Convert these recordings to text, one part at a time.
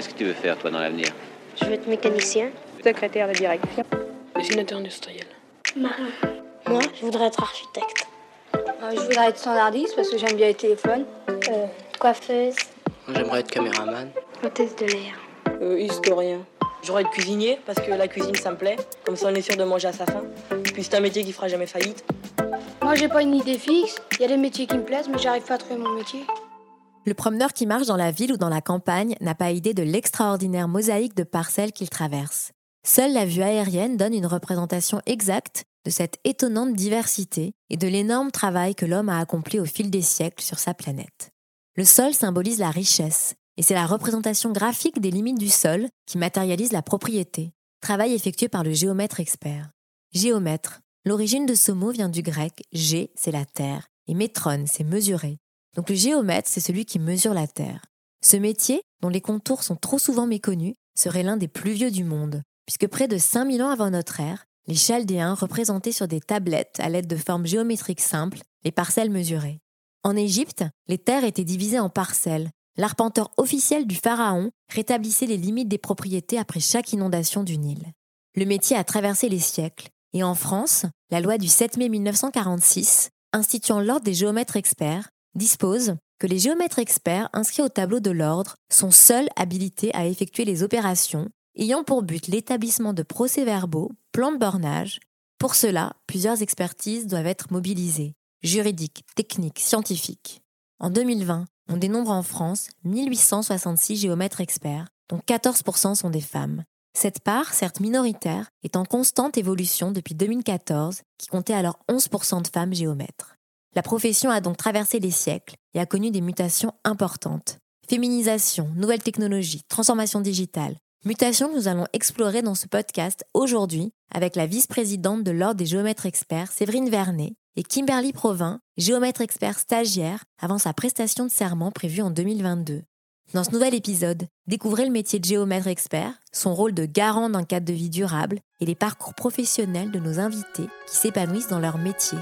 Qu'est-ce que tu veux faire, toi, dans l'avenir Je veux être mécanicien. Secrétaire de direction. Dessinateur industriel. Marin. Moi, je voudrais être architecte. Euh, je voudrais être standardiste parce que j'aime bien les téléphones. Euh, coiffeuse. J'aimerais être caméraman. Hôtesse de l'air. Euh, historien. J'aurais être cuisinier parce que la cuisine ça me plaît. Comme ça on est sûr de manger à sa faim. Puis c'est un métier qui fera jamais faillite. Moi j'ai pas une idée fixe. Il y a des métiers qui me plaisent mais j'arrive pas à trouver mon métier. Le promeneur qui marche dans la ville ou dans la campagne n'a pas idée de l'extraordinaire mosaïque de parcelles qu'il traverse. Seule la vue aérienne donne une représentation exacte de cette étonnante diversité et de l'énorme travail que l'homme a accompli au fil des siècles sur sa planète. Le sol symbolise la richesse, et c'est la représentation graphique des limites du sol qui matérialise la propriété, travail effectué par le géomètre expert. Géomètre, l'origine de ce mot vient du grec gé, c'est la terre, et métron, c'est mesurer. Donc le géomètre, c'est celui qui mesure la terre. Ce métier, dont les contours sont trop souvent méconnus, serait l'un des plus vieux du monde, puisque près de 5000 ans avant notre ère, les Chaldéens représentaient sur des tablettes à l'aide de formes géométriques simples les parcelles mesurées. En Égypte, les terres étaient divisées en parcelles. L'arpenteur officiel du pharaon rétablissait les limites des propriétés après chaque inondation du Nil. Le métier a traversé les siècles, et en France, la loi du 7 mai 1946, instituant l'ordre des géomètres experts, dispose que les géomètres experts inscrits au tableau de l'ordre sont seuls habilités à effectuer les opérations ayant pour but l'établissement de procès-verbaux, plans de bornage. Pour cela, plusieurs expertises doivent être mobilisées, juridiques, techniques, scientifiques. En 2020, on dénombre en France 1866 géomètres experts, dont 14% sont des femmes. Cette part, certes minoritaire, est en constante évolution depuis 2014, qui comptait alors 11% de femmes géomètres. La profession a donc traversé les siècles et a connu des mutations importantes. Féminisation, nouvelles technologies, transformation digitale, Mutation que nous allons explorer dans ce podcast aujourd'hui avec la vice-présidente de l'Ordre des géomètres experts, Séverine Vernet, et Kimberly Provin, géomètre expert stagiaire avant sa prestation de serment prévue en 2022. Dans ce nouvel épisode, découvrez le métier de géomètre expert, son rôle de garant d'un cadre de vie durable et les parcours professionnels de nos invités qui s'épanouissent dans leur métier.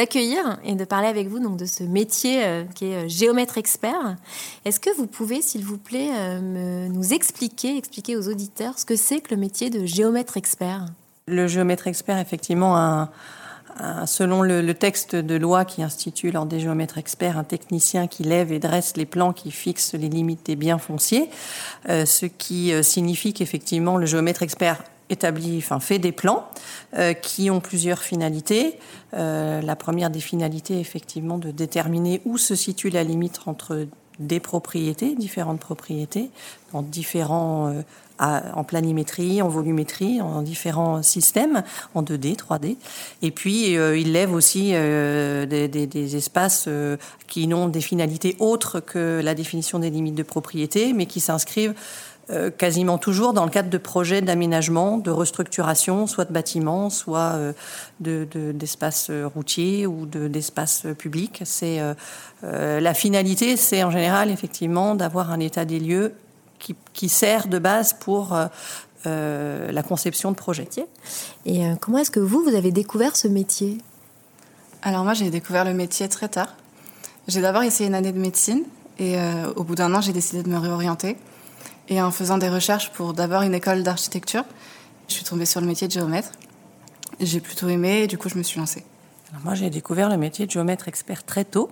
Accueillir et de parler avec vous donc de ce métier euh, qui est euh, géomètre expert. Est-ce que vous pouvez, s'il vous plaît, euh, nous expliquer, expliquer aux auditeurs ce que c'est que le métier de géomètre expert? Le géomètre expert, effectivement, selon le, texte de loi qui institue l'ordre des géomètres experts, un technicien qui lève et dresse les plans qui fixent les limites des biens fonciers, ce qui signifie qu'effectivement le géomètre expert établit, enfin fait des plans euh, qui ont plusieurs finalités. Euh, la première des finalités, effectivement, de déterminer où se situe la limite entre des propriétés, différentes propriétés, en différents euh, en planimétrie, en volumétrie, en différents systèmes, en 2D, 3D. Et puis, il lève aussi des, des, des, espaces qui n'ont des finalités autres que la définition des limites de propriété, mais qui s'inscrivent euh, quasiment toujours dans le cadre de projets d'aménagement, de restructuration, soit de bâtiments, soit euh, d'espaces de, routiers ou d'espaces publics. C'est euh, la finalité, c'est en général effectivement d'avoir un état des lieux qui, qui, sert de base pour la conception de projets. Et comment est-ce que vous, vous avez découvert ce métier? Alors moi, j'ai découvert le métier très tard. J'ai d'abord essayé une année de médecine et au bout d'un an, j'ai décidé de me réorienter. Et en faisant des recherches pour d'abord une école d'architecture, je suis tombée sur le métier de géomètre. J'ai plutôt aimé et du coup, je me suis lancée. Moi, j'ai découvert le métier de géomètre expert très tôt.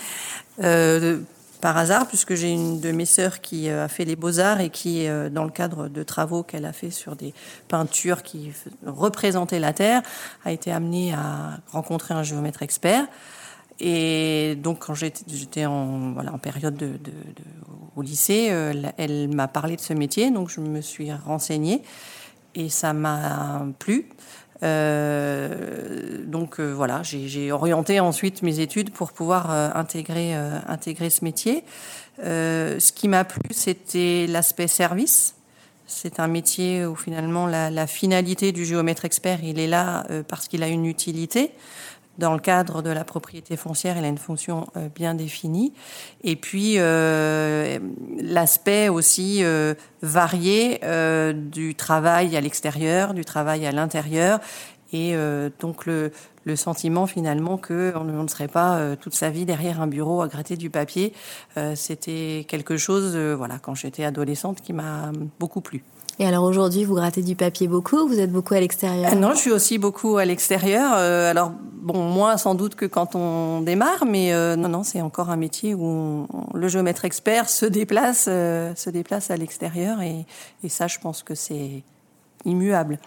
euh, par hasard, puisque j'ai une de mes sœurs qui euh, a fait les beaux-arts et qui, euh, dans le cadre de travaux qu'elle a fait sur des peintures qui représentaient la Terre, a été amenée à rencontrer un géomètre expert. Et donc, quand j'étais en, période de, de, de, au lycée, euh, elle m'a parlé de ce métier, donc je me suis renseignée et ça m'a plu. Euh, donc euh, voilà, j'ai orienté ensuite mes études pour pouvoir intégrer, intégrer ce métier. Ce qui m'a plu, c'était l'aspect service. C'est un métier où finalement la, la, finalité du géomètre expert, il est là parce qu'il a une utilité dans le cadre de la propriété foncière, il a une fonction euh, bien définie. Et puis euh, l'aspect aussi euh, varié du travail à l'extérieur, du travail à l'intérieur, et donc le, sentiment finalement que on, on, ne serait pas toute sa vie derrière un bureau à gratter du papier. C'était quelque chose, voilà, quand j'étais adolescente, qui m'a beaucoup plu. Et alors aujourd'hui, vous grattez du papier beaucoup Vous êtes beaucoup à l'extérieur? Ah Non, je suis aussi beaucoup à l'extérieur. Euh, alors, bon, moins sans doute que quand on démarre, mais euh, non, non, c'est encore un métier où on, le géomètre expert se déplace, euh, se déplace à l'extérieur. Et, et, ça, je pense que c'est immuable.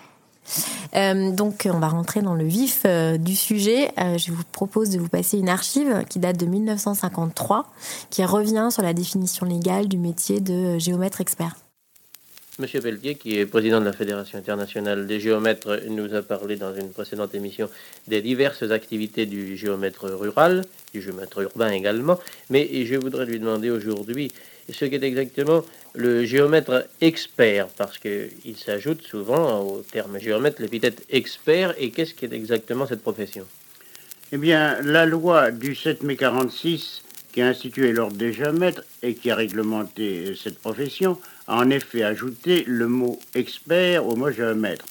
Euh, donc, on va rentrer dans le vif euh, du sujet. Euh, je vous propose de vous passer une archive qui date de 1953, qui revient sur la définition légale du métier de géomètre expert. Monsieur Pelletier, qui est président de la Fédération internationale des géomètres, nous a parlé dans une précédente émission des diverses activités du géomètre rural, du géomètre urbain également, mais je voudrais lui demander aujourd'hui ce qu'est exactement le géomètre expert, parce qu'il s'ajoute souvent au terme géomètre l'épithète expert, et qu'est-ce qu'est exactement cette profession? Eh bien, la loi du 7 mai 46 qui a institué l'ordre des géomètres et qui a réglementé cette profession, a en effet ajouté le mot expert au mot géomètre.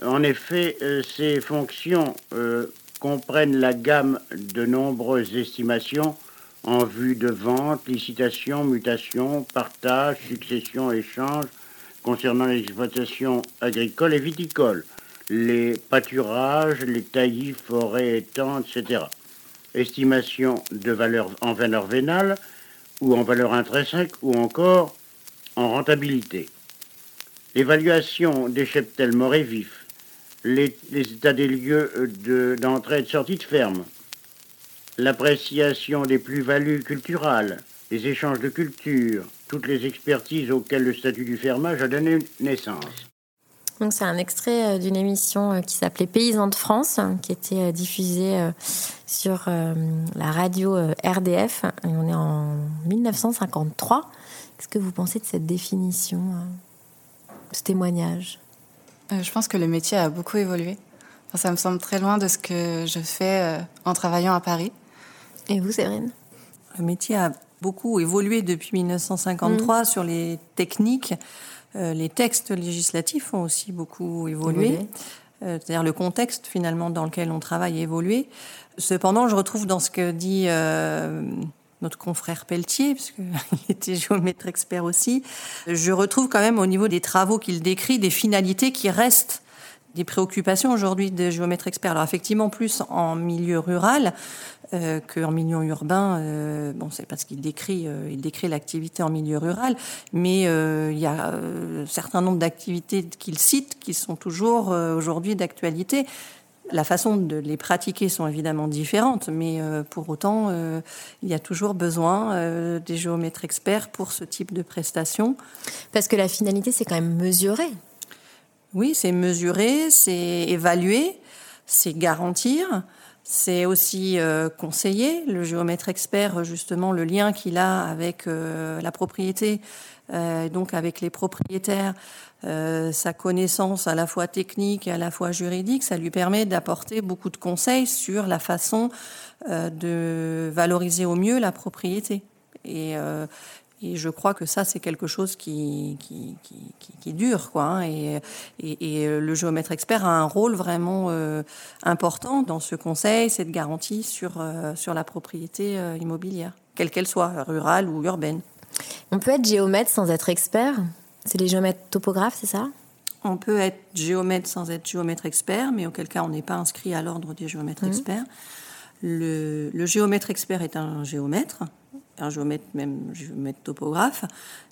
En effet, euh, ces fonctions euh, comprennent la gamme de nombreuses estimations en vue de vente, licitation, mutation, partage, succession, échange concernant l'exploitation agricole et viticole, les pâturages, les taillis, forêts, étangs, etc estimation de valeur en valeur vénale ou en valeur intrinsèque ou encore en rentabilité. L'évaluation des cheptels morts et vifs, les, états des lieux d'entrée de, et de sortie de ferme, l'appréciation des plus-values culturales, les échanges de cultures, toutes les expertises auxquelles le statut du fermage a donné naissance. Donc c'est un extrait euh, d'une émission euh, qui s'appelait Paysans de France, qui était diffusée euh, sur la radio RDF. Et on est en 1953. Qu'est-ce que vous pensez de cette définition, de ce témoignage? Je pense que le métier a beaucoup évolué. Enfin, ça me semble très loin de ce que je fais en travaillant à Paris. Et vous, Séverine? Le métier a beaucoup évolué depuis 1953 mmh. sur les techniques. Euh, les textes législatifs ont aussi beaucoup évolué. Oui. Euh, C'est-à-dire le contexte finalement dans lequel on travaille a évolué. Cependant, je retrouve dans ce que dit euh, notre confrère Pelletier, puisqu'il était géomètre expert aussi, je retrouve quand même au niveau des travaux qu'il décrit des finalités qui restent des préoccupations aujourd'hui des géomètres experts. Alors effectivement, plus en milieu rural euh, qu'en milieu urbain. Euh, bon, c'est parce qu'il décrit, euh, il décrit l'activité en milieu rural, mais euh, il y a un certain nombre d'activités qu'il cite qui sont toujours aujourd'hui d'actualité. La façon de les pratiquer sont évidemment différentes, mais euh, pour autant, euh, il y a toujours besoin euh, des géomètres experts pour ce type de prestations. Parce que la finalité, c'est quand même mesurer. Oui, c'est mesurer, c'est évaluer, c'est garantir, c'est aussi euh, conseiller. Le géomètre expert, justement, le lien qu'il a avec euh, la propriété, euh, donc avec les propriétaires, sa connaissance à la fois technique et à la fois juridique, ça lui permet d'apporter beaucoup de conseils sur la façon de valoriser au mieux la propriété. Et je crois que ça, c'est quelque chose qui, qui, qui, qui, qui dure. Quoi, hein, et, et, et, le géomètre expert a un rôle vraiment euh, important dans ce conseil, cette garantie sur, euh, sur la propriété euh, immobilière, quelle qu'elle soit, rurale ou urbaine. On peut être géomètre sans être expert? C'est les géomètres topographes, c'est ça? On peut être géomètre sans être géomètre expert, mais auquel cas on n'est pas inscrit à l'ordre des géomètres Mhm. experts. Le, le géomètre expert est un géomètre, un géomètre même géomètre topographe.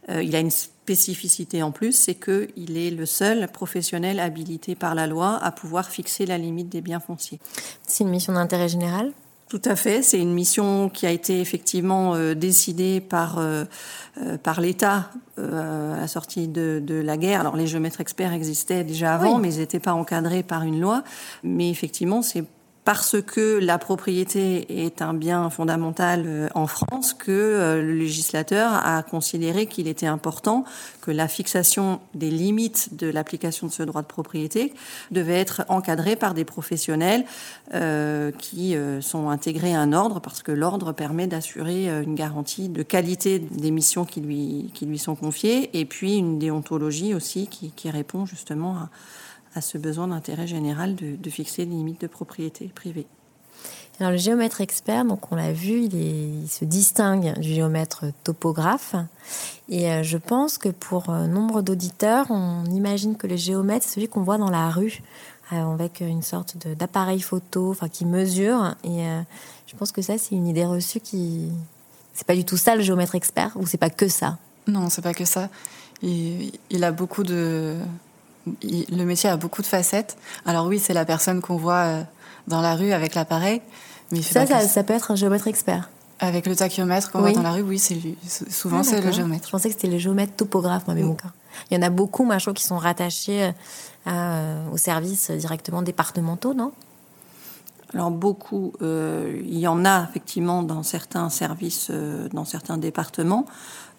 Euh, il a une spécificité en plus, c'est qu'il est le seul professionnel habilité par la loi à pouvoir fixer la limite des biens fonciers. C'est une mission d'intérêt général? Tout à fait, c'est une mission qui a été effectivement euh, décidée par, euh, par l'État euh, à la sortie de, de la guerre. Alors les géomètres experts existaient déjà avant, Oui. mais ils n'étaient pas encadrés par une loi. Mais effectivement, c'est parce que la propriété est un bien fondamental euh, en France que euh, le législateur a considéré qu'il était important que la fixation des limites de l'application de ce droit de propriété devait être encadrée par des professionnels euh, qui sont intégrés à un ordre parce que l'ordre permet d'assurer une garantie de qualité des missions qui lui, qui sont confiées et puis une déontologie aussi qui, qui répond justement à, à ce besoin d'intérêt général de, de fixer les limites de propriété privée. Alors le géomètre expert, donc on l'a vu, il, est- il se distingue du géomètre topographe. Et euh, je pense que pour euh, nombre d'auditeurs, on imagine que le géomètre, c'est celui qu'on voit dans la rue, euh, avec une sorte d'appareil photo, enfin qui mesure. Et je pense que ça, c'est une idée reçue qui, c'est pas du tout ça le géomètre expert, ou c'est pas que ça? Non, c'est pas que ça. Il, il a beaucoup de. Le métier a beaucoup de facettes. Alors oui, c'est la personne qu'on voit euh, dans la rue avec l'appareil, mais Ça, ça, ça peut être un géomètre expert. Avec le tachyomètre qu'on Oui. voit dans la rue, oui, c'est lui. S- Souvent, Ah, c'est le géomètre. Je pensais que c'était le géomètre topographe, moi, mais bon, cas. Il y en a beaucoup, trouve, qui sont rattachés euh, à, euh, aux services directement départementaux, non? Alors beaucoup, euh, il y en a effectivement dans certains services, euh, dans certains départements.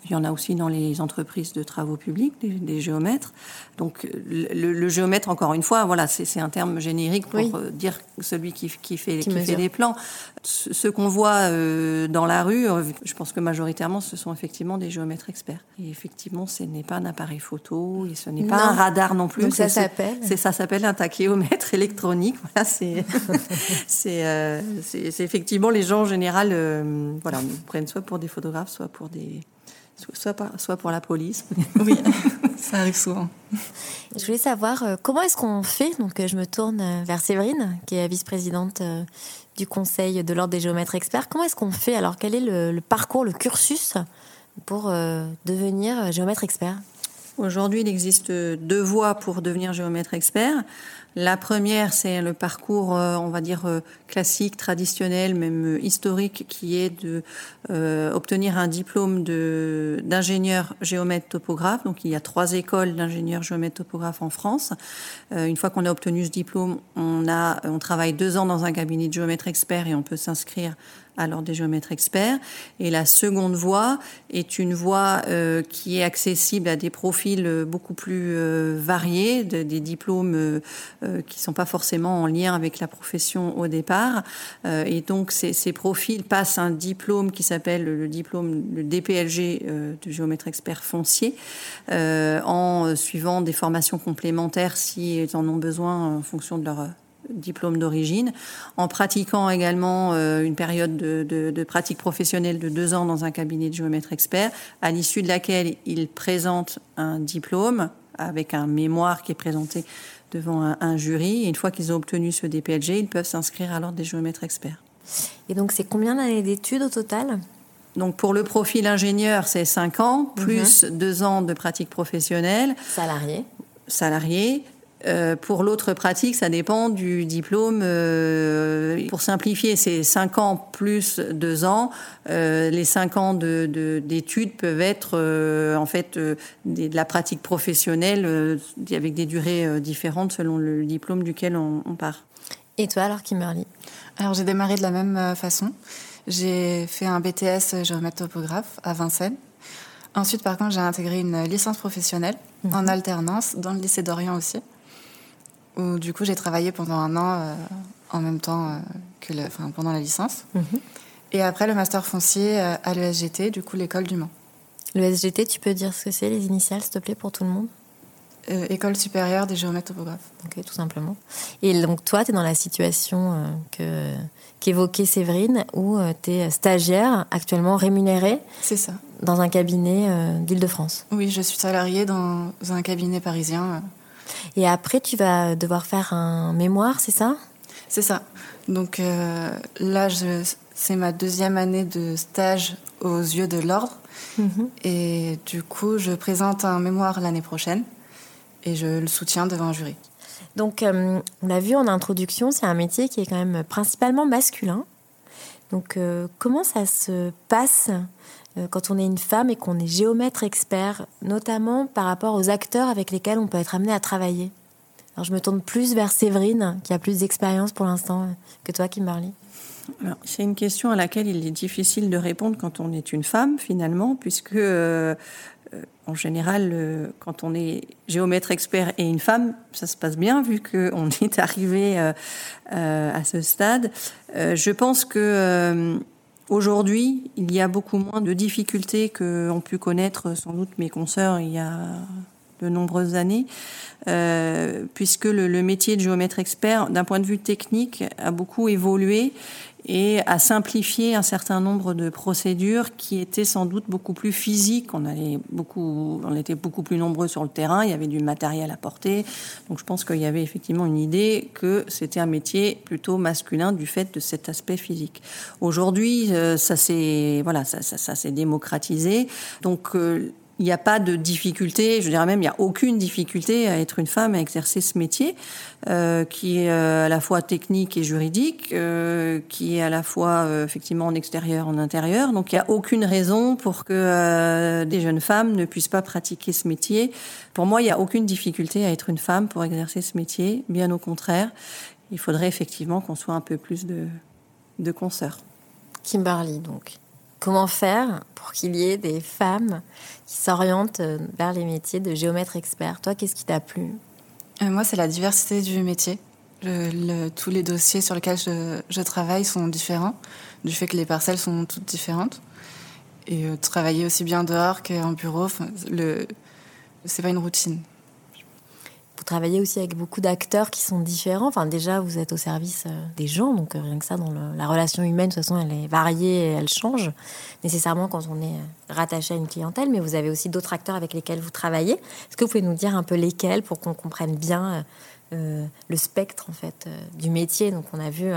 Il y en a aussi dans les entreprises de travaux publics, des, des géomètres. Donc le, le géomètre, encore une fois, voilà, c'est un terme générique pour Oui. euh, dire celui qui, qui fait, Qui qui fait les plans. Ce, ce qu'on voit euh, dans la rue, euh, je pense que majoritairement, ce sont effectivement des géomètres experts. Et effectivement, ce n'est pas un appareil photo, et ce n'est pas un radar non plus. Donc ça s'appelle c'est ça s'appelle un tachéomètre électronique. Voilà, c'est c'est euh, effectivement les gens en général, euh, voilà, prennent soit pour des photographes, soit pour des soit pas- soit pour la police. Oui, ça arrive souvent. Je voulais savoir euh, comment est-ce qu'on fait. Donc, euh, je me tourne euh, vers Séverine, qui est vice-présidente euh, du Conseil de l'Ordre des géomètres experts. Comment est-ce qu'on fait Alors, quel est le, le parcours, le cursus pour euh, devenir géomètre expert? Aujourd'hui, il existe deux voies pour devenir géomètre expert. La première, c'est le parcours, euh, on va dire, euh, classique, traditionnel, même euh, historique, qui est de obtenir un diplôme d'ingénieur géomètre topographe. Donc, il y a trois écoles d'ingénieurs géomètre topographe en France. Une fois qu'on a obtenu ce diplôme, on, a, on travaille deux ans dans un cabinet de géomètre expert et on peut s'inscrire l'ordre des géomètres experts. Et la seconde voie est une voie qui est accessible à des profils beaucoup plus variés, de- des diplômes euh, qui sont pas forcément en lien avec la profession au départ. Euh, et donc ces, profils passent un diplôme qui s'appelle le diplôme le DPLG euh, de géomètre expert foncier euh, en suivant des formations complémentaires s'ils en ont besoin en fonction de leur diplôme d'origine, en pratiquant également une période de, pratique professionnelle de deux ans dans un cabinet de géomètre expert, à l'issue de laquelle ils présentent un diplôme avec un mémoire qui est présenté devant un, un jury. Et une fois qu'ils ont obtenu ce DPLG, ils peuvent s'inscrire à l'ordre des géomètres experts. Et donc, c'est combien d'années d'études au total? Donc pour le profil ingénieur, c'est cinq ans, plus deux ans de pratique professionnelle. Salarié. salarié. Euh, pour l'autre pratique, ça dépend du diplôme. Euh, pour simplifier, c'est 5 ans plus 2 ans. Euh, les 5 ans de- de- d'études peuvent être euh, en fait euh, des- de la pratique professionnelle euh, avec des durées euh, différentes selon le diplôme duquel on, on part. Et toi, alors, Kimberly? Alors j'ai démarré de la même façon. J'ai fait un BTS géomètre topographe à Vincennes. Ensuite, par contre, j'ai intégré une licence professionnelle en alternance dans le lycée d'Orient aussi, où du coup j'ai travaillé pendant un an euh, en même temps euh, que le, enfin, pendant la licence. Et après le master foncier euh, à l'ESGT, du coup l'école du Mans. Le SGT, tu peux dire ce que c'est, les initiales, s'il te plaît, pour tout le monde? Euh, école supérieure des géomètres topographes. Ok, tout simplement. Et donc, toi, tu es dans la situation euh, que qu'évoquait Séverine, où tu es stagiaire, actuellement rémunérée C'est ça. dans un cabinet euh, d'Île-de-France. Oui, je suis salariée dans un cabinet parisien. Et après, tu vas devoir faire un mémoire, c'est ça? C'est ça. Donc euh, là, c'est ma deuxième année de stage aux yeux de l'ordre. Mhm. Et du coup, je présente un mémoire l'année prochaine et je le soutiens devant un jury. Donc, euh, on l'a vu en introduction, c'est un métier qui est quand même principalement masculin. Donc, euh, comment ça se passe? Quand on est une femme et qu'on est géomètre expert, notamment par rapport aux acteurs avec lesquels on peut être amené à travailler Alors, je me tourne plus vers Séverine, qui a plus d'expérience pour l'instant que toi, Kimberly. C'est une question à laquelle il est difficile de répondre quand on est une femme, finalement, puisque euh, en général, euh, quand on est géomètre expert et une femme, ça se passe bien vu qu'on est arrivé euh, à ce stade. Je pense que aujourd'hui, il y a beaucoup moins de difficultés qu'ont pu connaître sans doute mes consoeurs il y a de nombreuses années, puisque le, le, métier de géomètre expert, d'un point de vue technique, a beaucoup évolué et à simplifier un certain nombre de procédures qui étaient sans doute beaucoup plus physiques. On allait beaucoup, on était beaucoup plus nombreux sur le terrain. Il y avait du matériel à porter. Donc, je pense qu'il y avait effectivement une idée que c'était un métier plutôt masculin du fait de cet aspect physique. Aujourd'hui, euh, ça s'est, voilà, ça, ça, démocratisé. Donc, euh, il n'y a pas de difficulté, je dirais même il n'y a aucune difficulté à être une femme, à exercer ce métier, euh, qui est euh, à la fois technique et juridique, euh, qui est à la fois effectivement en extérieur, en intérieur. Donc il n'y a aucune raison pour que des jeunes femmes ne puissent pas pratiquer ce métier. Pour moi, il n'y a aucune difficulté à être une femme pour exercer ce métier, bien au contraire. Il faudrait effectivement qu'on soit un peu plus de, de consoeurs. Kimberly, donc. Comment faire pour qu'il y ait des femmes qui s'orientent euh, vers les métiers de géomètre expert? Toi, qu'est-ce qui t'a plu? Euh, Moi, c'est la diversité du métier. Tous les dossiers sur lesquels je, travaille sont différents, du fait que les parcelles sont toutes différentes. Et euh, travailler aussi bien dehors qu'en bureau, le, c'est pas une routine vous travaillez aussi avec beaucoup d'acteurs qui sont différents. Enfin, déjà, vous êtes au service euh, des gens, donc euh, rien que ça, dans la relation humaine, de toute façon, elle est variée et elle change nécessairement quand on est euh, rattaché à une clientèle. Mais vous avez aussi d'autres acteurs avec lesquels vous travaillez. Est-ce que vous pouvez nous dire un peu lesquels pour qu'on comprenne bien le spectre en fait du métier? Donc on a vu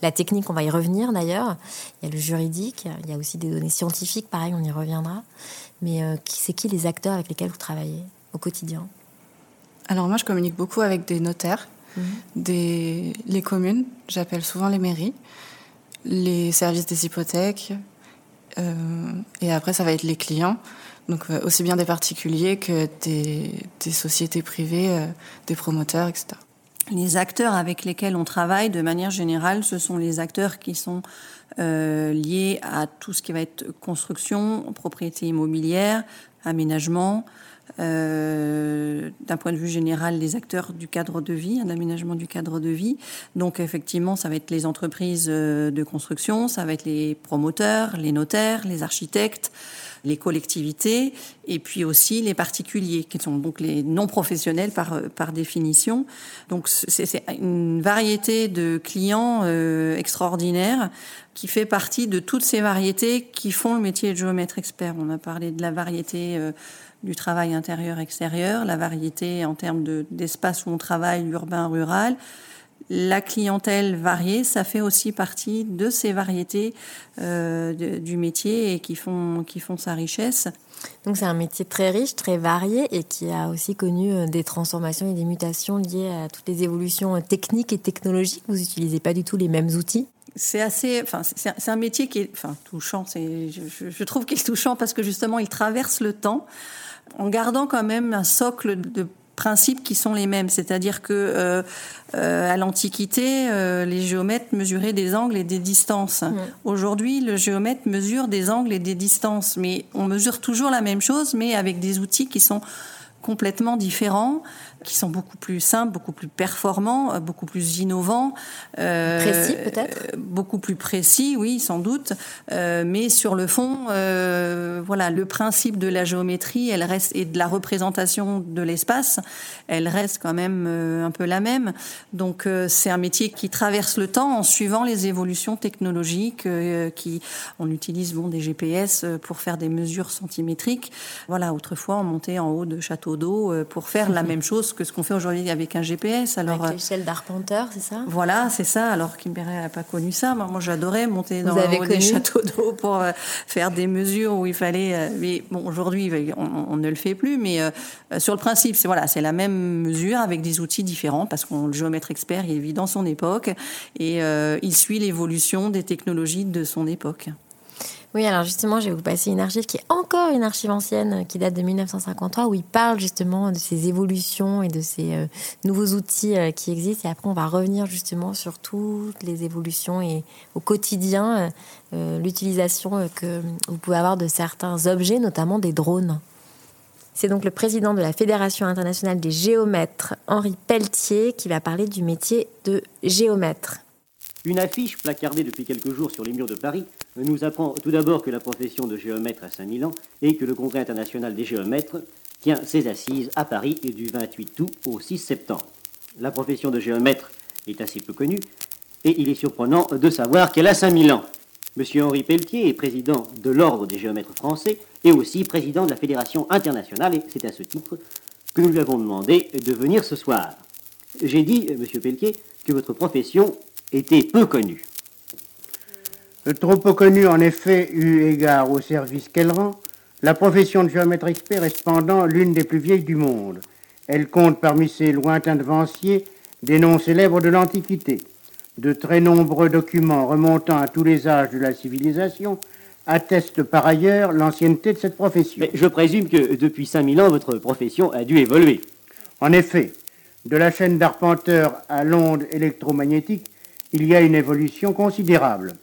la technique, on va y revenir d'ailleurs. Il y a le juridique, il y a aussi des données scientifiques, pareil, on y reviendra. Mais c'est qui les acteurs avec lesquels vous travaillez au quotidien? Alors moi, je communique beaucoup avec des notaires, mhm. des, les communes, j'appelle souvent les mairies, les services des hypothèques, euh, et après ça va être les clients, donc euh, aussi bien des particuliers que des, des sociétés privées, euh, des promoteurs, etc. Les acteurs avec lesquels on travaille, de manière générale, ce sont les acteurs qui sont euh, liés à tout ce qui va être construction, propriété immobilière, aménagement, euh, d'un point de vue général les acteurs du cadre de vie, un aménagement du cadre de vie. Donc effectivement, ça va être les entreprises euh, de construction, ça va être les promoteurs, les notaires, les architectes, les collectivités et puis aussi les particuliers qui sont donc les non professionnels par euh, par définition. Donc c'est une variété de clients euh, extraordinaires qui fait partie de toutes ces variétés qui font le métier de géomètre expert. On a parlé de la variété euh, du travail intérieur-extérieur, la variété en termes d'espace où on travaille, urbain, rural. La clientèle variée, ça fait aussi partie de ces variétés euh, de, du métier et qui font, qui font sa richesse. Donc c'est un métier très riche, très varié et qui a aussi connu euh, des transformations et des mutations liées à toutes les évolutions techniques et technologiques. Vous n'utilisez pas du tout les mêmes outils? C'est assez, enfin, c'est un métier qui est, enfin, touchant. Je trouve qu'il est touchant parce que justement, il traverse le temps en gardant quand même un socle de principes qui sont les mêmes, c'est-à-dire que euh, euh, à l'Antiquité, euh, les géomètres mesuraient des angles et des distances. Aujourd'hui, le géomètre mesure des angles et des distances, mais on mesure toujours la même chose, mais avec des outils qui sont complètement différents qui sont beaucoup plus simples, beaucoup plus performants, euh, beaucoup plus innovants. Euh, précis peut-être? Beaucoup plus précis, oui, sans doute. Euh, mais sur le fond, euh, voilà, le principe de la géométrie, elle reste et de la représentation de l'espace, elle reste quand même euh, un peu la même. Donc c'est un métier qui traverse le temps en suivant les évolutions technologiques. qui, on utilise bon des GPS pour faire des mesures centimétriques. Voilà, autrefois on montait en haut de châteaux d'eau pour faire la même chose chose que ce qu'on fait aujourd'hui avec un GPS. Alors, avec l'échelle d'arpenteur, c'est ça? Voilà, c'est ça. Alors Kimberley n'a pas connu ça. Moi, j'adorais monter dans les châteaux d'eau pour faire des mesures où il fallait. mais bon, aujourd'hui, on, ne le fait plus. Mais sur le principe, c'est voilà, c'est la même mesure avec des outils différents parce qu'on le géomètre expert, il vit dans son époque et il suit l'évolution des technologies de son époque. Oui, alors justement, je vais vous passer une archive qui est encore une archive ancienne, qui date de 1953, où il parle justement de ces évolutions et de ces euh, nouveaux outils euh, qui existent. Et après, on va revenir justement sur toutes les évolutions et au quotidien, euh, l'utilisation que vous pouvez avoir de certains objets, notamment des drones. C'est donc le président de la Fédération internationale des géomètres, Henri Pelletier, qui va parler du métier de géomètre. Une affiche placardée depuis quelques jours sur les murs de Paris nous apprend tout d'abord que la profession de géomètre 5000 ans et que le Congrès international des géomètres tient ses assises à Paris du 28 août au 6 septembre. La profession de géomètre est assez peu connue et il est surprenant de savoir qu'elle a 5000 ans. Monsieur Henri Pelletier est président de l'Ordre des géomètres français et aussi président de la Fédération internationale et c'est à ce titre que nous lui avons demandé de venir ce soir. J'ai dit, monsieur Pelletier, que votre profession était peu connue. Trop peu connue, en effet, eu égard au service qu'elle rend, la profession de géomètre expert est cependant l'une des plus vieilles du monde. Elle compte parmi ses lointains devanciers des noms célèbres de l'Antiquité. De très nombreux documents remontant à tous les âges de la civilisation attestent par ailleurs l'ancienneté de cette profession. Mais je présume que depuis 5000 ans, votre profession a dû évoluer. En effet, de la chaîne d'arpenteur à l'onde électromagnétique, il y a une évolution considérable.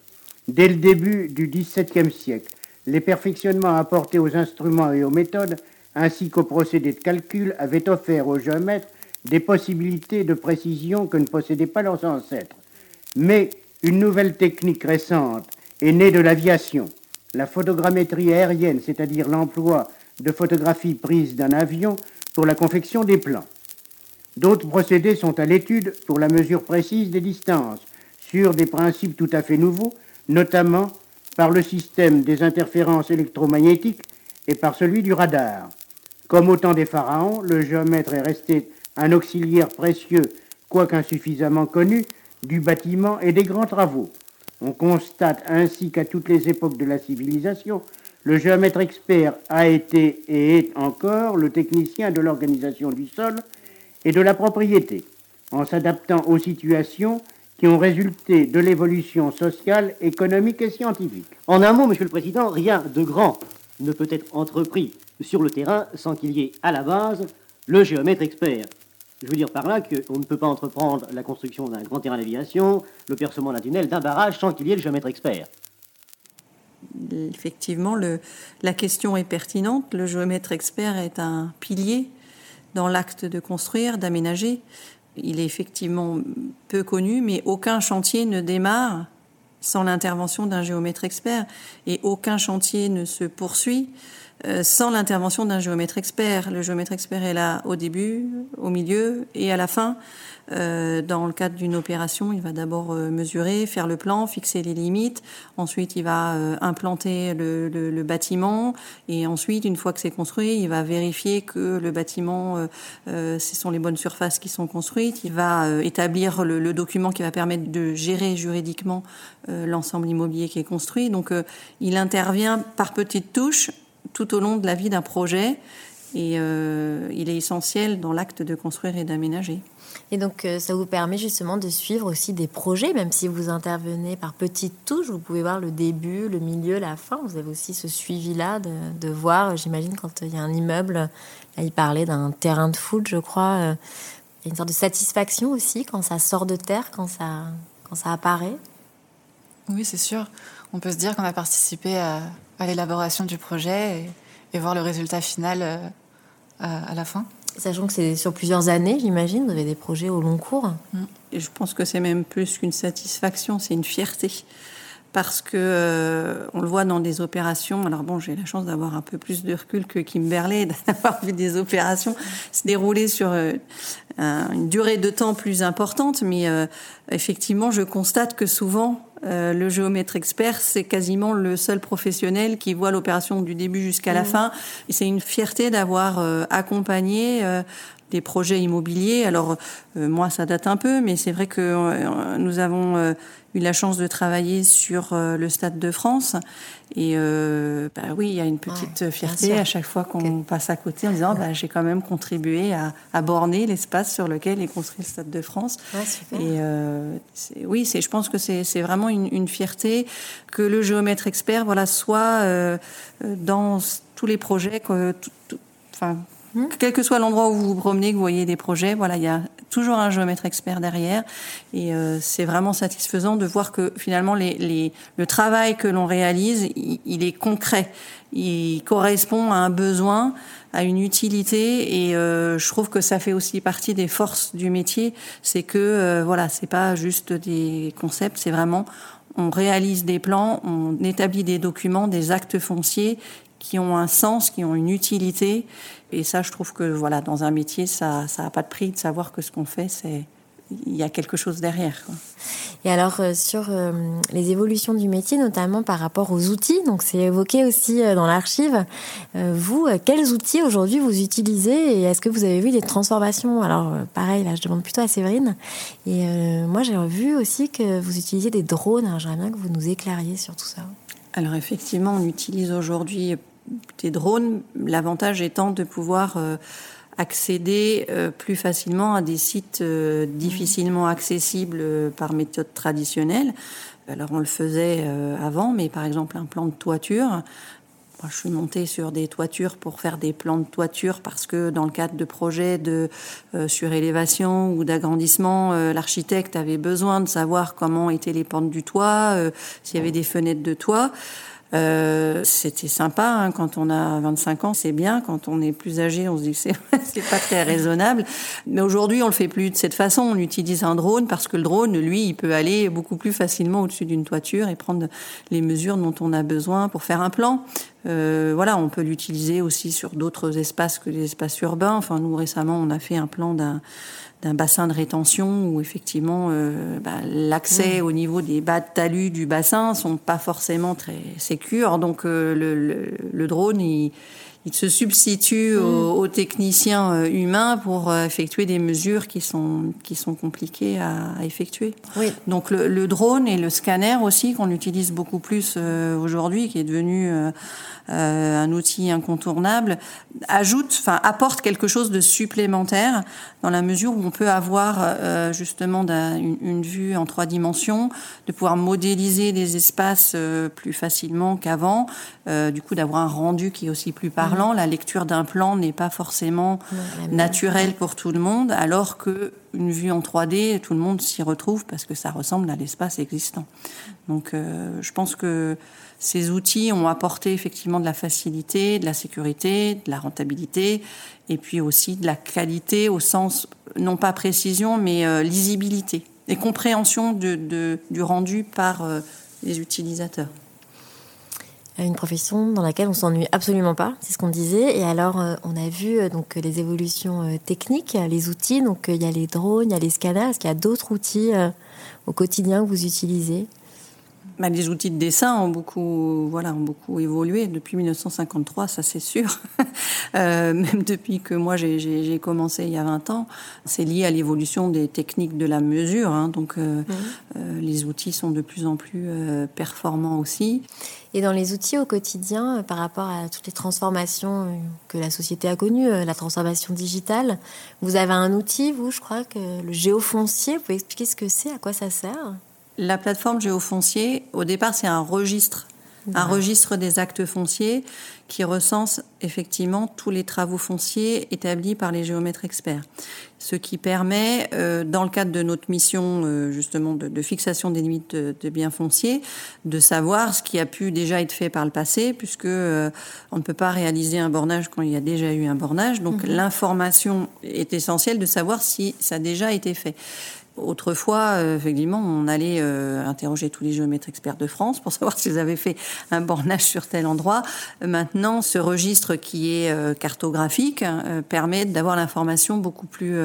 Dès le début du XVIIe siècle, les perfectionnements apportés aux instruments et aux méthodes, ainsi qu'aux procédés de calcul, avaient offert aux géomètres des possibilités de précision que ne possédaient pas leurs ancêtres. Mais une nouvelle technique récente est née de l'aviation. La photogrammétrie aérienne, c'est-à-dire l'emploi de photographies prises d'un avion pour la confection des plans. D'autres procédés sont à l'étude pour la mesure précise des distances, sur des principes tout à fait nouveaux, notamment par le système des interférences électromagnétiques et par celui du radar. Comme au temps des pharaons, le géomètre est resté un auxiliaire précieux, quoique insuffisamment connu, du bâtiment et des grands travaux. On constate ainsi qu'à toutes les époques de la civilisation, le géomètre expert a été et est encore le technicien de l'organisation du sol et de la propriété, en s'adaptant aux situations qui ont résulté de l'évolution sociale, économique et scientifique. En un mot, Monsieur le Président, rien de grand ne peut être entrepris sur le terrain sans qu'il y ait à la base le géomètre expert. Je veux dire par là qu'on ne peut pas entreprendre la construction d'un grand terrain d'aviation, le percement d'un tunnel, d'un barrage sans qu'il y ait le géomètre expert. Effectivement, la question est pertinente. Le géomètre expert est un pilier dans l'acte de construire, d'aménager. Il est effectivement peu connu, mais aucun chantier ne démarre sans l'intervention d'un géomètre expert. Et aucun chantier ne se poursuit euh, sans l'intervention d'un géomètre expert. Le géomètre expert est là au début, au milieu et à la fin. Euh, dans le cadre d'une opération, il va d'abord euh, mesurer, faire le plan, fixer les limites. Ensuite, il va implanter le, le, bâtiment. Et ensuite, une fois que c'est construit, il va vérifier que le bâtiment, ce sont les bonnes surfaces qui sont construites. Il va établir le, le, document qui va permettre de gérer juridiquement l'ensemble immobilier qui est construit. Donc, il intervient par petites touches tout au long de la vie d'un projet et euh, il est essentiel dans l'acte de construire et d'aménager. Et donc euh, ça vous permet justement de suivre aussi des projets, même si vous intervenez par petites touches, vous pouvez voir le début, le milieu, la fin. Vous avez aussi ce suivi-là de, de, voir, j'imagine quand il y a un immeuble, là il parlait d'un terrain de foot, je crois. Euh, il y a une sorte de satisfaction aussi quand ça sort de terre, quand ça, quand ça apparaît. Oui, c'est sûr. On peut se dire qu'on a participé à, à l'élaboration du projet et, voir le résultat final euh, à, la fin. Sachant que c'est sur plusieurs années, j'imagine, vous avez des projets au long cours. Mm. Et je pense que c'est même plus qu'une satisfaction, c'est une fierté. Parce que euh, on le voit dans des opérations. Alors bon, j'ai la chance d'avoir un peu plus de recul que Kimberley, d'avoir vu des opérations se dérouler sur euh, une durée de temps plus importante. Mais effectivement, je constate que souvent, euh, le géomètre expert, c'est quasiment le seul professionnel qui voit l'opération du début jusqu'à la mmh. fin. Et c'est une fierté d'avoir euh, accompagné euh, des projets immobiliers. Alors euh, moi, ça date un peu, mais c'est vrai que euh, nous avons euh, eu la chance de travailler sur le Stade de France. Et bah oui, il y a une petite fierté à chaque fois qu'on passe à côté en disant bah, j'ai quand même contribué à, borner l'espace sur lequel est construit le Stade de France. et oui, c'est, je pense que c'est, vraiment une, fierté que le géomètre expert voilà, soit dans tous les projets, que, enfin, Hmm. Quel que soit l'endroit où vous vous promenez, que vous voyez des projets, voilà, il y a toujours un géomètre expert derrière. Et euh, c'est vraiment satisfaisant de voir que finalement, les, le travail que l'on réalise, il, est concret. Il correspond à un besoin, à une utilité. Et euh, je trouve que ça fait aussi partie des forces du métier. C'est que, euh, voilà, c'est pas juste des concepts, c'est vraiment on réalise des plans, on établit des documents, des actes fonciers qui ont un sens, qui ont une utilité. Et ça, je trouve que voilà, dans un métier, ça n'a pas de prix de savoir que ce qu'on fait, c'est il y a quelque chose derrière. Et alors euh, sur euh, les évolutions du métier, notamment par rapport aux outils, donc c'est évoqué aussi euh, dans l'archive. vous, quels outils aujourd'hui vous utilisez et est-ce que vous avez vu des transformations? Alors pareil, là je demande plutôt à Séverine. Et moi j'ai vu aussi que vous utilisez des drones. J'aimerais bien que vous nous éclairiez sur tout ça. Alors effectivement, on utilise aujourd'hui des drones, l'avantage étant de pouvoir euh, accéder euh, plus facilement à des sites euh, difficilement accessibles par méthode traditionnelle. Alors on le faisait avant, mais par exemple un plan de toiture, je suis montée sur des toitures pour faire des plans de toiture parce que dans le cadre de projets de surélévation ou d'agrandissement, l'architecte avait besoin de savoir comment étaient les pentes du toit, s'il y avait des fenêtres de toit. Euh, c'était sympa hein, quand on a 25 ans, c'est bien. Quand on est plus âgé, on se dit que c'est pas très raisonnable. Mais aujourd'hui, on le fait plus de cette façon. On utilise un drone parce que le drone, lui, il peut aller beaucoup plus facilement au-dessus d'une toiture et prendre les mesures dont on a besoin pour faire un plan. Euh, voilà, on peut l'utiliser aussi sur d'autres espaces que les espaces urbains. Enfin, nous récemment, on a fait un plan d'un d'un bassin de rétention où effectivement euh, bah, l'accès au niveau des bas de talus du bassin sont pas forcément très sécures. Donc euh, le, le, drone, il, il se substitue mm. aux, techniciens euh, humains pour effectuer des mesures qui sont qui sont compliquées à, effectuer. Oui. Donc le, le, drone et le scanner aussi qu'on utilise beaucoup plus aujourd'hui, qui est devenu euh, un outil incontournable, ajoute, enfin apporte quelque chose de supplémentaire dans la mesure où on peut avoir euh, justement une, vue en trois dimensions, de pouvoir modéliser des espaces euh, plus facilement qu'avant, du coup d'avoir un rendu qui est aussi plus parlant. La lecture d'un plan n'est pas forcément naturelle pour tout le monde, alors que une vue en 3D, tout le monde s'y retrouve parce que ça ressemble à l'espace existant. Donc je pense que ces outils ont apporté effectivement de la facilité, de la sécurité, de la rentabilité, et puis aussi de la qualité au sens, non pas précision, mais euh, lisibilité et compréhension de, du rendu par euh, les utilisateurs. Une profession dans laquelle on s'ennuie absolument pas, c'est ce qu'on disait. Et alors, euh, on a vu donc les évolutions techniques, les outils. Donc, il y a les drones, il y a les scanners. Est-ce qu'il y a d'autres outils au quotidien que vous utilisez? Bah, les outils de dessin ont beaucoup, voilà, ont beaucoup évolué depuis 1953, ça c'est sûr. euh, même depuis que moi j'ai commencé il y a 20 ans, c'est lié à l'évolution des techniques de la mesure. Hein, donc euh, mmh. euh, les outils sont de plus en plus performants aussi. Et dans les outils au quotidien, par rapport à toutes les transformations que la société a connues, la transformation digitale, vous avez un outil, vous, je crois que le géofoncier. Vous pouvez expliquer ce que c'est, à quoi ça sert? La plateforme géofoncier, au départ, c'est un registre, un registre des actes fonciers qui recense effectivement tous les travaux fonciers établis par les géomètres experts. Ce qui permet, euh, dans le cadre de notre mission euh, justement de, fixation des limites de, biens fonciers, de savoir ce qui a pu déjà être fait par le passé, puisque euh, on ne peut pas réaliser un bornage quand il y a déjà eu un bornage. Donc mhm. l'information est essentielle de savoir si ça a déjà été fait. Autrefois, euh, effectivement, on allait euh, interroger tous les géomètres experts de France pour savoir s'ils avaient fait un bornage sur tel endroit. Maintenant, ce registre qui est euh, cartographique permet d'avoir l'information beaucoup plus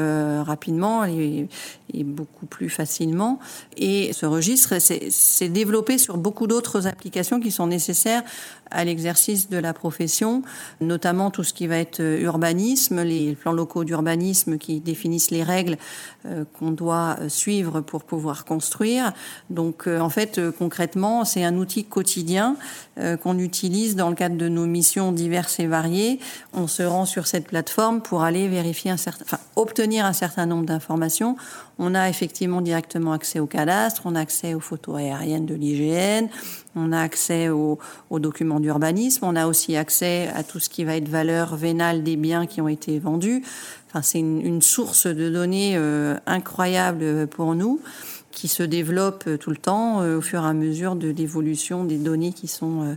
rapidement et, et, beaucoup plus facilement. Et ce registre s'est développé sur beaucoup d'autres applications qui sont nécessaires à l'exercice de la profession, notamment tout ce qui va être urbanisme, les plans locaux d'urbanisme qui définissent les règles qu'on doit suivre pour pouvoir construire. Donc euh, en fait, euh, concrètement, c'est un outil quotidien euh, qu'on utilise dans le cadre de nos missions diverses et variées. On se rend sur cette plateforme pour aller vérifier un certain, enfin, obtenir un certain nombre d'informations. On a effectivement directement accès au cadastre, on a accès aux photos aériennes de l'IGN, on a accès aux, aux documents d'urbanisme, on a aussi accès à tout ce qui va être valeur vénale des biens qui ont été vendus. C'est une, source de données euh, incroyable pour nous qui se développe tout le temps euh, au fur et à mesure de l'évolution des données qui sont euh,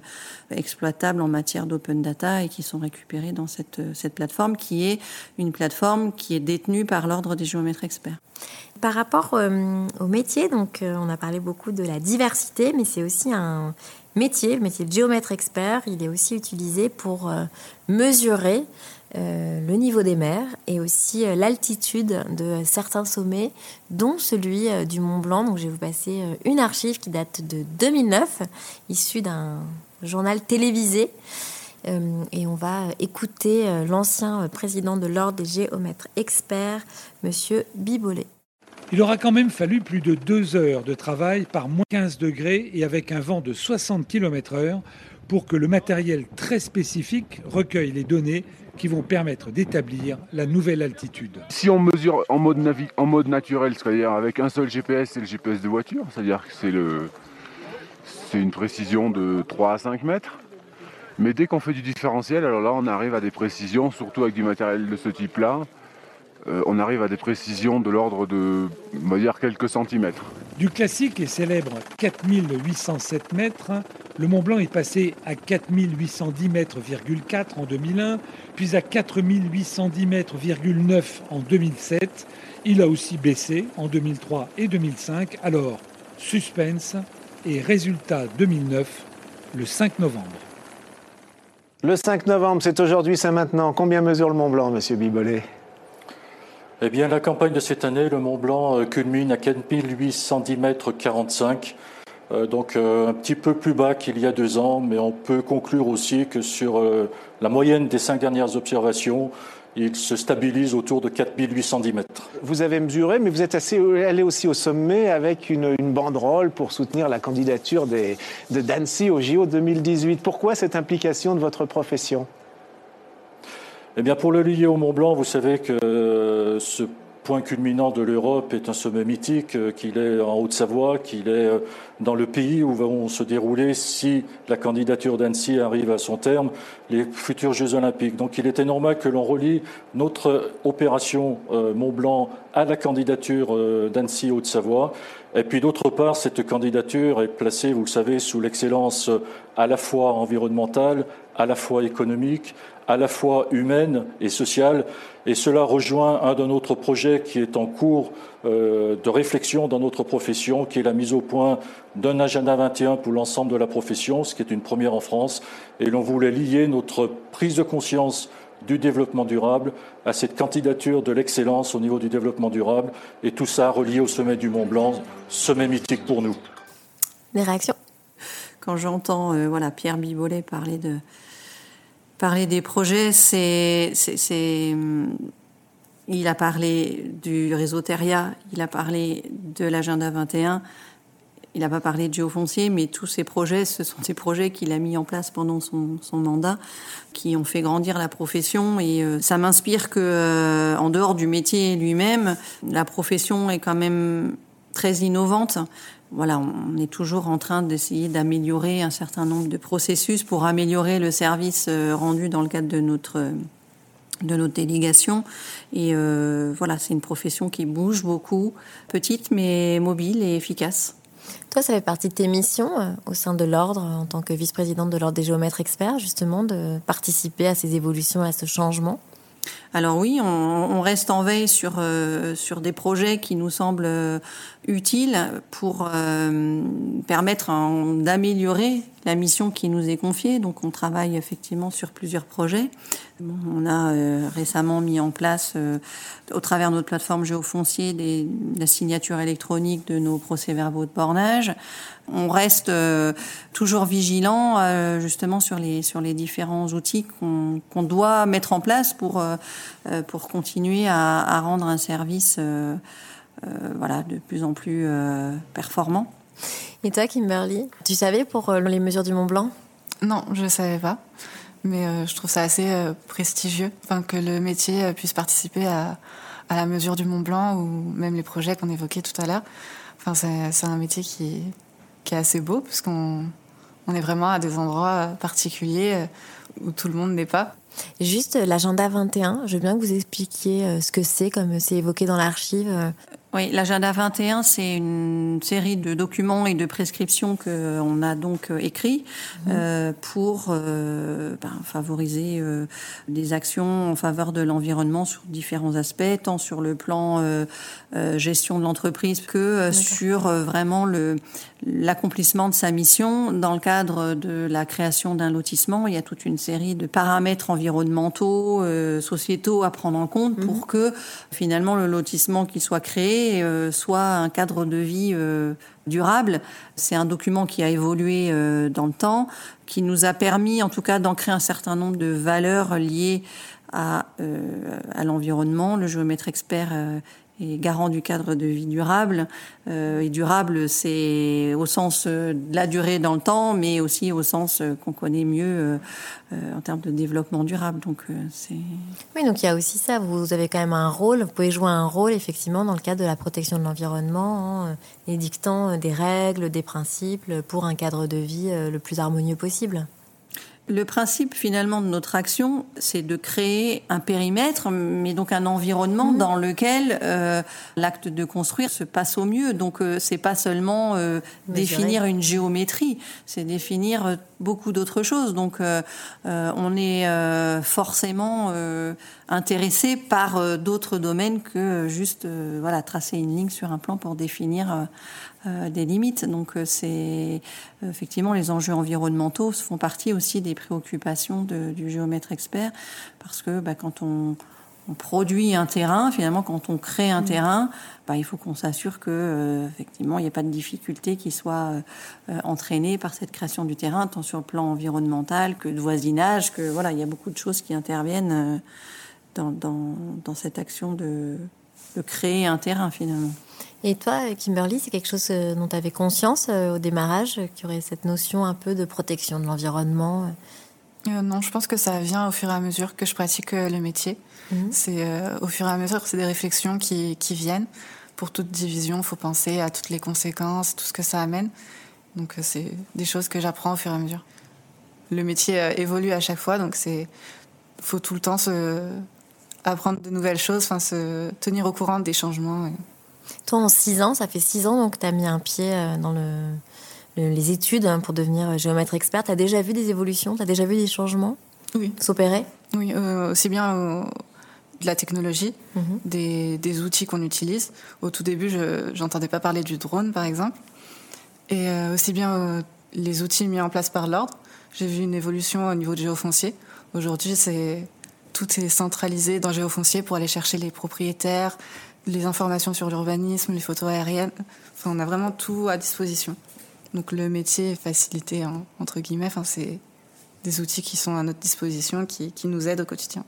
exploitables en matière d'open data et qui sont récupérées dans cette, plateforme qui est une plateforme qui est détenue par l'ordre des géomètres experts. Par rapport au métier, donc on a parlé beaucoup de la diversité, mais c'est aussi un métier, le métier de géomètre expert, il est aussi utilisé pour mesurer euh, le niveau des mers et aussi euh, l'altitude de certains sommets, dont celui euh, du Mont Blanc. Donc je vais vous passer une archive qui date de 2009, issue d'un journal télévisé. et on va écouter l'ancien président de l'Ordre des géomètres experts, Monsieur Bibolet. Il aura quand même fallu plus de deux heures de travail par moins 15 degrés et avec un vent de 60 km/h pour que le matériel très spécifique recueille les données qui vont permettre d'établir la nouvelle altitude. Si on mesure en mode, en mode naturel, c'est-à-dire avec un seul GPS, c'est le GPS de voiture, c'est-à-dire que c'est, le, c'est une précision de 3 à 5 mètres. Mais dès qu'on fait du différentiel, alors là on arrive à des précisions, surtout avec du matériel de ce type-là, euh, on arrive à des précisions de l'ordre de, on va dire, quelques centimètres. Du classique et célèbre 4807 mètres, le Mont Blanc est passé à 4810 mètres, en 2001, puis à 4810 mètres, en 2007. Il a aussi baissé en 2003 et 2005. Alors, suspense et résultat 2009, le 5 novembre. Le 5 novembre, c'est aujourd'hui, c'est maintenant. Combien mesure le Mont Blanc, monsieur Bibolet? Eh bien, la campagne de cette année, le Mont Blanc euh, culmine à 4810 mètres 45. Euh, donc euh, un petit peu plus bas qu'il y a deux ans, mais on peut conclure aussi que sur la moyenne des cinq dernières observations, il se stabilise autour de 4810 mètres. Vous avez mesuré, mais vous êtes allé aussi au sommet avec une, banderole pour soutenir la candidature des, de Dancy au JO 2018. Pourquoi cette implication de votre profession? Eh bien, pour le lier au Mont Blanc, vous savez que euh, ce point culminant de l'Europe est un sommet mythique, euh, qu'il est en Haute-Savoie, qu'il est euh, dans le pays où vont se dérouler, si la candidature d'Annecy arrive à son terme, les futurs Jeux Olympiques. Donc il était normal que l'on relie notre opération Mont Blanc à la candidature d'Annecy Haute-Savoie. Et puis d'autre part, cette candidature est placée, vous le savez, sous l'excellence à la fois environnementale, à la fois économique, à la fois humaine et sociale. Et cela rejoint un de notre projet qui est en cours euh, de réflexion dans notre profession, qui est la mise au point d'un agenda 21 pour l'ensemble de la profession, ce qui est une première en France. Et l'on voulait lier notre prise de conscience du développement durable à cette candidature de l'excellence au niveau du développement durable, et tout ça relié au sommet du Mont Blanc, sommet mythique pour nous. Des réactions? Quand j'entends euh, voilà, Pierre Bibolet parler de, Parler des projets, c'est, il a parlé du réseau Teria, il a parlé de l'agenda 21, il n'a pas parlé de géofoncier, mais tous ces projets, ce sont des projets qu'il a mis en place pendant son, mandat, qui ont fait grandir la profession. Et euh, ça m'inspire que, euh, en dehors du métier lui-même, la profession est quand même très innovante voilà, on est toujours en train d'essayer d'améliorer un certain nombre de processus pour améliorer le service euh, rendu dans le cadre de notre de notre délégation. Et euh, voilà, c'est une profession qui bouge beaucoup, petite mais mobile et efficace. Toi, ça fait partie de tes missions euh, au sein de l'ordre, en tant que vice-présidente de l'ordre des géomètres experts, justement, de participer à ces évolutions, à ce changement? Alors oui, on, reste en veille sur, euh, sur des projets qui nous semblent euh, utiles pour euh, permettre d'améliorer la mission qui nous est confiée. Donc on travaille effectivement sur plusieurs projets. on a récemment mis en place, au travers de notre plateforme géofoncier, des, la signature électronique de nos procès-verbaux de bornage. On reste toujours vigilant justement sur les, sur les différents outils qu'on doit mettre en place pour euh, pour continuer à, rendre un service euh, euh, voilà, de plus en plus performant. Et toi, Kimberly, tu savais pour les mesures du Mont Blanc? Non, je ne savais pas. Mais je trouve ça assez prestigieux enfin, que le métier puisse participer à, à, la mesure du Mont Blanc ou même les projets qu'on évoquait tout à l'heure. Enfin, c'est un métier qui, qui est assez beau puisqu'on on est vraiment à des endroits particuliers où tout le monde n'est pas. Juste euh, l'agenda 21, je veux bien que vous expliquiez euh, ce que c'est, comme c'est évoqué dans l'archive. Euh. Oui, l'agenda 21, c'est une série de documents et de prescriptions que on a donc écrits mhm. euh, pour euh, ben, favoriser euh, des actions en faveur de l'environnement sur différents aspects, tant sur le plan gestion de l'entreprise que sur vraiment le l'accomplissement de sa mission dans le cadre de la création d'un lotissement. Il y a toute une série de paramètres environnementaux, sociétaux à prendre en compte pour mhm. que finalement le lotissement qui soit créé euh, soit un cadre de vie euh, durable. C'est un document qui a évolué euh, dans le temps, qui nous a permis en tout cas d'ancrer un certain nombre de valeurs liées à, à l'environnement. Le géomètre expert et garant du cadre de vie durable. Euh, et durable, c'est au sens euh, de la durée dans le temps, mais aussi au sens euh, qu'on connaît mieux en termes de développement durable. Donc, c'est. Oui, donc il y a aussi ça. Vous avez quand même un rôle. Vous pouvez jouer un rôle effectivement dans le cadre de la protection de l'environnement, hein, édictant des règles, des principes pour un cadre de vie le plus harmonieux possible. Le principe finalement de notre action, c'est de créer un périmètre, mais donc un environnement mhm. dans lequel euh, l'acte de construire se passe au mieux. Donc euh, c'est pas seulement euh, définir une géométrie, c'est définir euh, beaucoup d'autres choses. Donc on est forcément intéressé par d'autres domaines que juste voilà tracer une ligne sur un plan pour définir euh, des limites. Donc euh, c'est effectivement les enjeux environnementaux font partie aussi des préoccupations du géomètre expert parce que bah, quand on, produit un terrain, finalement quand on crée un mm. terrain, bah, il faut qu'on s'assure que euh, effectivement il n'y a pas de difficulté qui soit entraînée par cette création du terrain, tant sur le plan environnemental que de voisinage, que voilà il y a beaucoup de choses qui interviennent dans, dans, cette action de, de créer un terrain finalement. Et toi, Kimberly, c'est quelque chose euh, dont tu avais conscience euh, au démarrage, qu'il y aurait cette notion un peu de protection de l'environnement euh Non, je pense que ça vient au fur et à mesure que je pratique le métier. Mhm. C'est au fur et à mesure, c'est des réflexions qui, qui, viennent. Pour toute division, il faut penser à toutes les conséquences, tout ce que ça amène. Donc c'est des choses que j'apprends au fur et à mesure. Le métier évolue à chaque fois, donc c'est faut tout le temps se apprendre de nouvelles choses, enfin se tenir au courant des changements. Toi, en six ans, ça fait six ans donc tu as mis un pied euh, dans le, les études hein, pour devenir euh, géomètre expert. Tu as déjà vu des évolutions? Tu as déjà vu des changements? Oui. s'opérer? Oui, euh, aussi bien de la technologie, mhm. des, des, outils qu'on utilise. Au tout début, je n'entendais pas parler du drone, par exemple. Et aussi bien les outils mis en place par l'ordre. J'ai vu une évolution au niveau du géofoncier. Aujourd'hui, c'est tout est centralisé dans géofoncier pour aller chercher les propriétaires, les informations sur l'urbanisme, les photos aériennes. Enfin, on a vraiment tout à disposition. Donc le métier est facilité, entre guillemets. Enfin, c'est des outils qui sont à notre disposition, qui, qui nous aident au quotidien.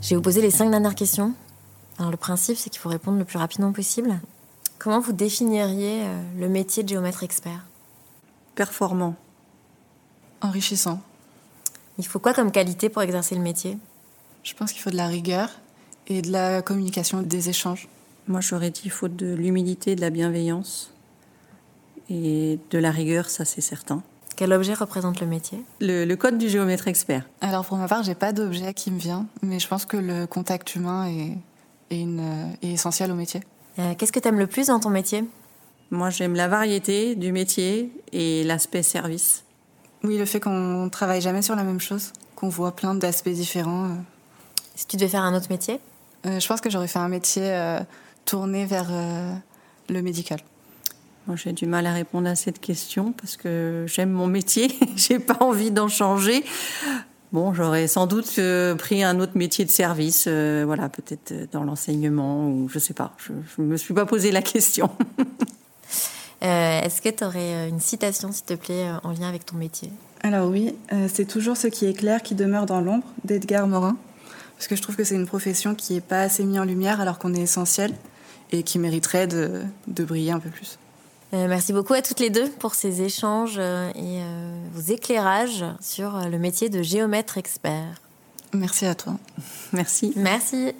Je vais vous les cinq dernières questions. Le principe, c'est qu'il faut répondre le plus rapidement possible. Comment vous définiriez euh, le métier de géomètre expert? Performant. Enrichissant. Il faut quoi comme qualité pour exercer le métier? Je pense qu'il faut de la rigueur et de la communication, des échanges. Moi, j'aurais dit qu'il faut de l'humilité, de la bienveillance et de la rigueur, ça c'est certain. Quel objet représente le métier? Le, code du géomètre expert. Alors pour ma part, j'ai pas d'objet qui me vient, mais je pense que le contact humain est, est essentiel au métier. Euh, qu'est-ce que tu aimes le plus dans ton métier? Moi, j'aime la variété du métier et l'aspect service. Oui, le fait qu'on travaille jamais sur la même chose, qu'on voit plein d'aspects différents. euh. Si tu devais faire un autre métier? Euh, je pense que j'aurais fait un métier euh, tourné vers euh, le médical. Moi, j'ai du mal à répondre à cette question parce que j'aime mon métier, j'ai pas envie d'en changer. Bon, j'aurais sans doute euh, pris un autre métier de service, euh, voilà, peut-être dans l'enseignement ou je sais pas. Je, je me suis pas posé la question. Euh, Est-ce que tu aurais une citation, s'il te plaît, euh, en lien avec ton métier? Alors oui, euh, c'est toujours ce qui est clair qui demeure dans l'ombre d'Edgar Morin. Parce que je trouve que c'est une profession qui n'est pas assez mise en lumière alors qu'on est essentiel et qui mériterait de, de briller un peu plus. Euh, merci beaucoup à toutes les deux pour ces échanges euh, et euh, vos éclairages sur euh, le métier de géomètre expert. Merci à toi. Merci. Merci.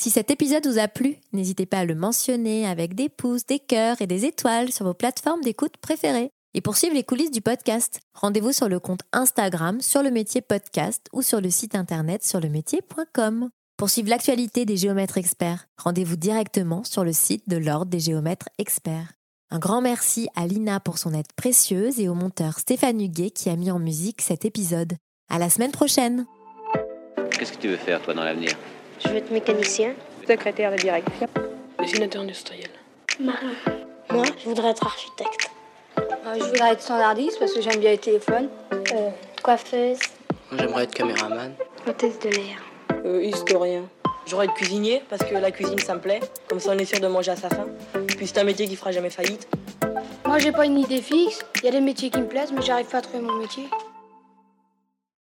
Si cet épisode vous a plu, n'hésitez pas à le mentionner avec des pouces, des cœurs et des étoiles sur vos plateformes d'écoute préférées. Et pour suivre les coulisses du podcast, rendez-vous sur le compte Instagram sur le métier podcast ou sur le site internet sur le métier.com. Pour suivre l'actualité des géomètres experts, rendez-vous directement sur le site de l'Ordre des géomètres experts. Un grand merci à Lina pour son aide précieuse et au monteur Stéphane Huguet qui a mis en musique cet épisode. À la semaine prochaine! Qu'est-ce que tu veux faire, toi, dans l'avenir? Je veux être mécanicien. Secrétaire de direction. Dessinateur industriel. Marin. Moi, je voudrais être architecte. Euh, je voudrais être standardiste parce que j'aime bien les téléphones. Euh, coiffeuse. J'aimerais être caméraman. Hôtesse de l'air. Euh, historien. J'aurais être cuisinier parce que la cuisine ça me plaît. Comme ça on est sûr de manger à sa faim. Puis c'est un métier qui fera jamais faillite. Moi, j'ai pas une idée fixe. Il y a des métiers qui me plaisent, mais j'arrive pas à trouver mon métier.